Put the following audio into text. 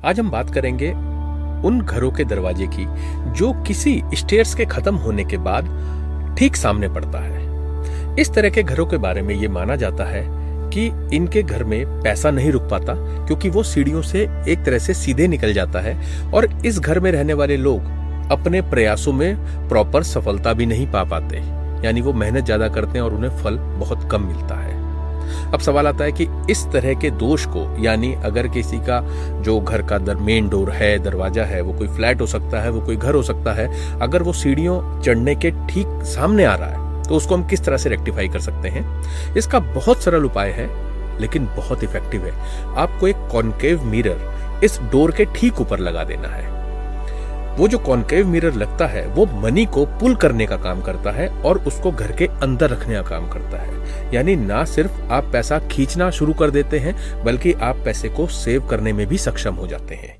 आज हम बात करेंगे उन घरों के दरवाजे की, जो किसी स्टेयर्स के खत्म होने के बाद ठीक सामने पड़ता है। इस तरह के घरों के बारे में ये माना जाता है कि इनके घर में पैसा नहीं रुक पाता, क्योंकि वो सीढ़ियों से एक तरह से सीधे निकल जाता है और इस घर में रहने वाले लोग अपने प्रयासों में प्रॉपर सफलता भी नहीं पा पाते। यानी वो मेहनत ज़्यादा करते हैं और उन्हें फल बहुत कम मिलता है। अब सवाल आता है कि इस तरह के दोष को, यानी अगर किसी का जो घर का दर मेन डोर है, दरवाज़ा है, वो कोई फ्लैट हो सकता है, वो कोई घर हो सकता है, अगर वो सीढ़ियों चढ़ने के ठीक सामने आ रहा है तो उसको हम किस तरह से रेक्टिफाई कर सकते हैं? इसका बहुत सरल उपाय है, लेकिन बहुत इफ़ेक्टिव है। आपको एक कॉन्केव मिरर इस डोर के ठीक ऊपर लगा देना है। वो जो कॉन्केव मिरर लगता है, वो मनी को पुल करने का काम करता है और उसको घर के अंदर रखने का काम करता है। यानी ना सिर्फ़ आप पैसा खींचना शुरू कर देते हैं, बल्कि आप पैसे को सेव करने में भी सक्षम हो जाते हैं।